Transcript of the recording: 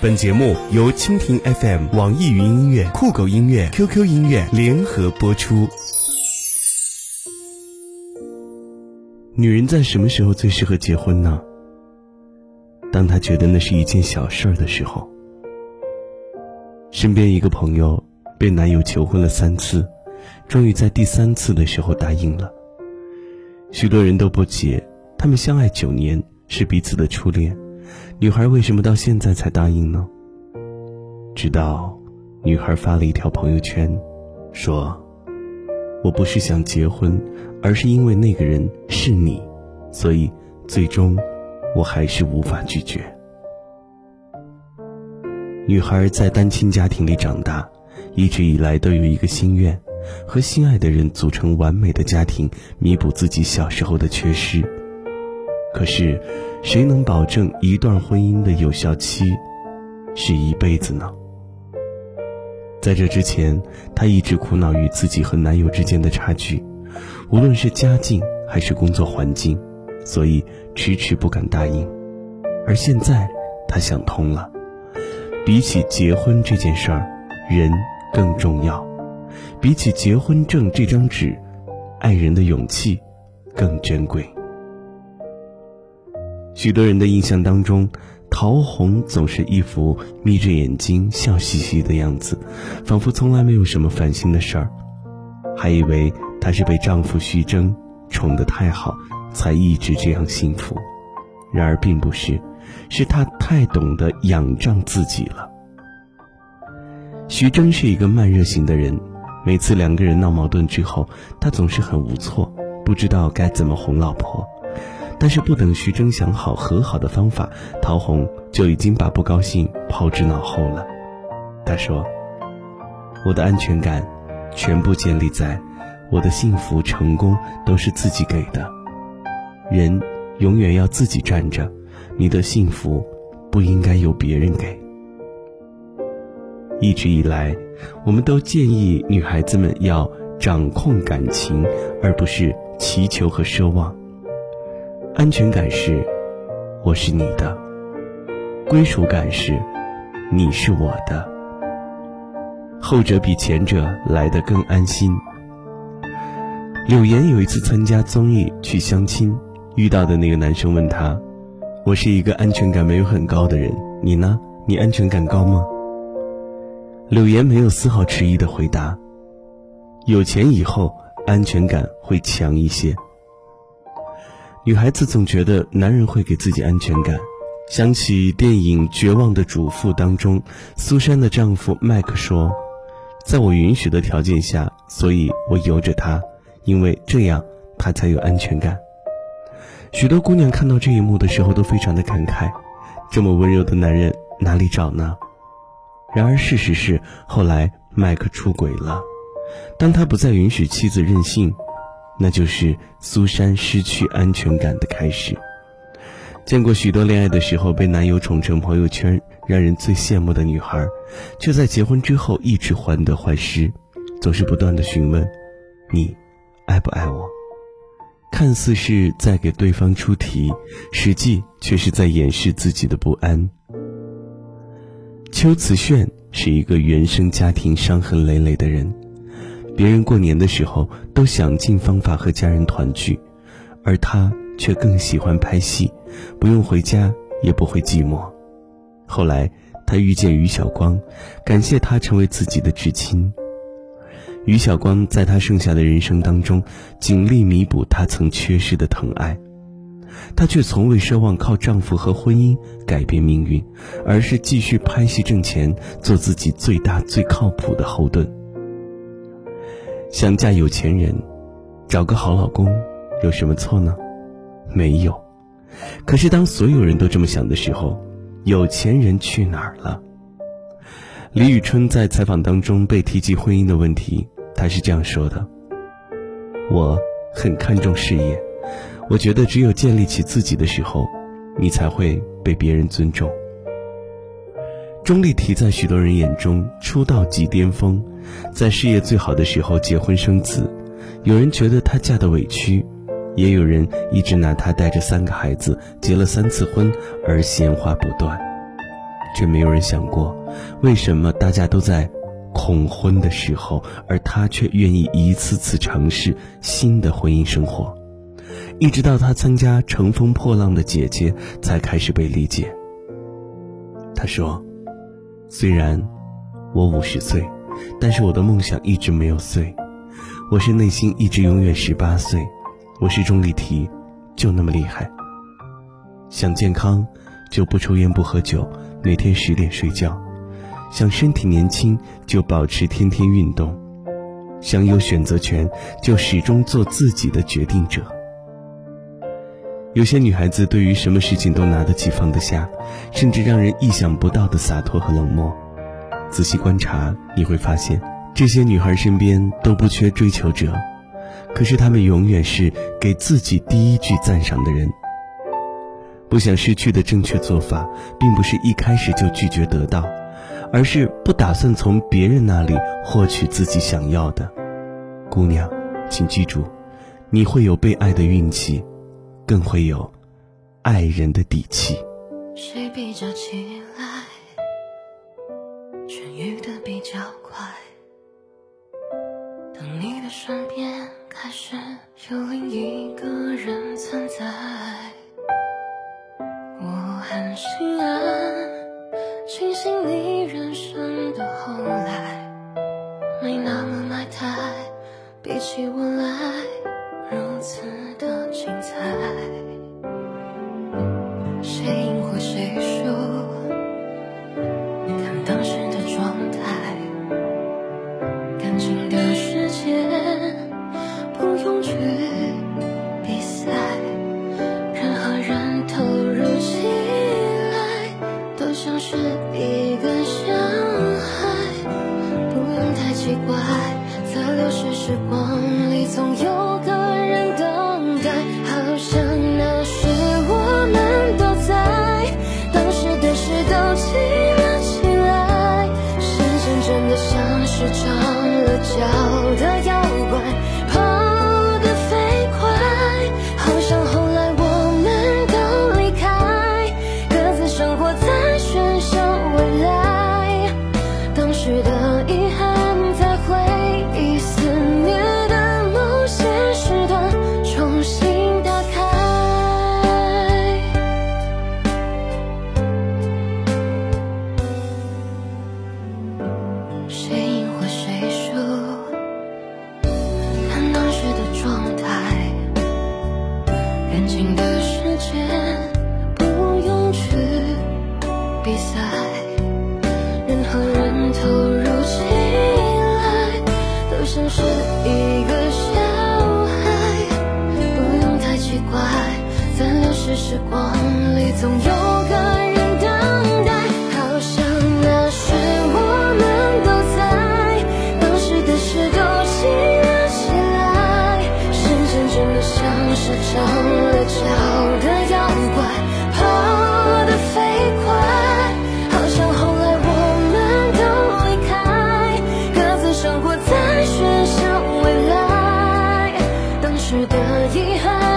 本节目由蜻蜓 FM、网易云音乐、酷狗音乐、QQ 音乐联合播出。女人在什么时候最适合结婚呢？当她觉得那是一件小事儿的时候。身边一个朋友被男友求婚了三次，终于在第三次的时候答应了。许多人都不解，他们相爱九年，是彼此的初恋。女孩为什么到现在才答应呢？直到女孩发了一条朋友圈，说：“我不是想结婚，而是因为那个人是你，所以最终我还是无法拒绝。”女孩在单亲家庭里长大，一直以来都有一个心愿，和心爱的人组成完美的家庭，弥补自己小时候的缺失。可是，谁能保证一段婚姻的有效期是一辈子呢？在这之前，她一直苦恼于自己和男友之间的差距，无论是家境还是工作环境，所以迟迟不敢答应。而现在，她想通了，比起结婚这件事儿，人更重要；比起结婚证这张纸，爱人的勇气更珍贵。许多人的印象当中，陶虹总是一副眯着眼睛笑嘻嘻的样子，仿佛从来没有什么烦心的事儿，还以为她是被丈夫徐峥宠得太好，才一直这样幸福。然而并不是，是她太懂得仰仗自己了。徐峥是一个慢热型的人，每次两个人闹矛盾之后，他总是很无措，不知道该怎么哄老婆。但是不等徐峥想好和好的方法，陶虹就已经把不高兴抛之脑后了。他说：“我的安全感，全部建立在我的幸福成功都是自己给的。人永远要自己站着，你的幸福不应该由别人给。”一直以来，我们都建议女孩子们要掌控感情，而不是祈求和奢望。安全感是，我是你的；归属感是，你是我的。后者比前者来得更安心。柳岩有一次参加综艺去相亲，遇到的那个男生问他：“我是一个安全感没有很高的人，你呢？你安全感高吗？”柳岩没有丝毫迟疑的回答：“有钱以后，安全感会强一些。”女孩子总觉得男人会给自己安全感，想起电影《绝望的主妇》当中，苏珊的丈夫麦克说：“在我允许的条件下，所以我由着他，因为这样他才有安全感。”许多姑娘看到这一幕的时候都非常的感慨，这么温柔的男人哪里找呢？然而事实是，后来麦克出轨了，当他不再允许妻子任性。那就是苏珊失去安全感的开始。见过许多恋爱的时候被男友宠成朋友圈让人最羡慕的女孩，却在结婚之后一直患得患失，总是不断的询问：“你爱不爱我？”看似是在给对方出题，实际却是在掩饰自己的不安。邱瓷炫是一个原生家庭伤痕累累的人。别人过年的时候都想尽方法和家人团聚，而他却更喜欢拍戏，不用回家也不会寂寞。后来他遇见于晓光，感谢他成为自己的至亲。于晓光在他剩下的人生当中，尽力弥补他曾缺失的疼爱，她却从未奢望靠丈夫和婚姻改变命运，而是继续拍戏挣钱，做自己最大最靠谱的后盾。想嫁有钱人，找个好老公，有什么错呢？没有。可是当所有人都这么想的时候，有钱人去哪儿了？李宇春在采访当中被提及婚姻的问题，她是这样说的：“我很看重事业，我觉得只有建立起自己的时候，你才会被别人尊重。”钟丽缇在许多人眼中出道即巅峰，在事业最好的时候结婚生子，有人觉得她嫁的委屈，也有人一直拿她带着三个孩子结了三次婚而闲话不断。却没有人想过，为什么大家都在恐婚的时候，而他却愿意一次次尝试新的婚姻生活。一直到他参加《乘风破浪的姐姐》，才开始被理解。他说：“虽然我五十岁，但是我的梦想一直没有碎。我是内心一直永远十八岁。我是钟丽缇，就那么厉害。想健康，就不抽烟不喝酒，每天十点睡觉；想身体年轻，就保持天天运动；想有选择权，就始终做自己的决定者。”有些女孩子对于什么事情都拿得起放得下，甚至让人意想不到的洒脱和冷漠。仔细观察，你会发现，这些女孩身边都不缺追求者，可是她们永远是给自己第一句赞赏的人。不想失去的正确做法，并不是一开始就拒绝得到，而是不打算从别人那里获取自己想要的。姑娘，请记住，你会有被爱的运气。更会有爱人的底气。谁比较起来愈的比较快？当你的身边开始有另一个人存在，我很心安，庆幸你人生的后来没那么埋汰，比起我来如此的精彩。爱在流逝时光里总有个是时光里总有个人等待好像那时我们都在当时的事都记了起来时间真的像是长了脚的妖怪跑得飞快好像后来我们都离开各自生活在喧嚣未来当时的遗憾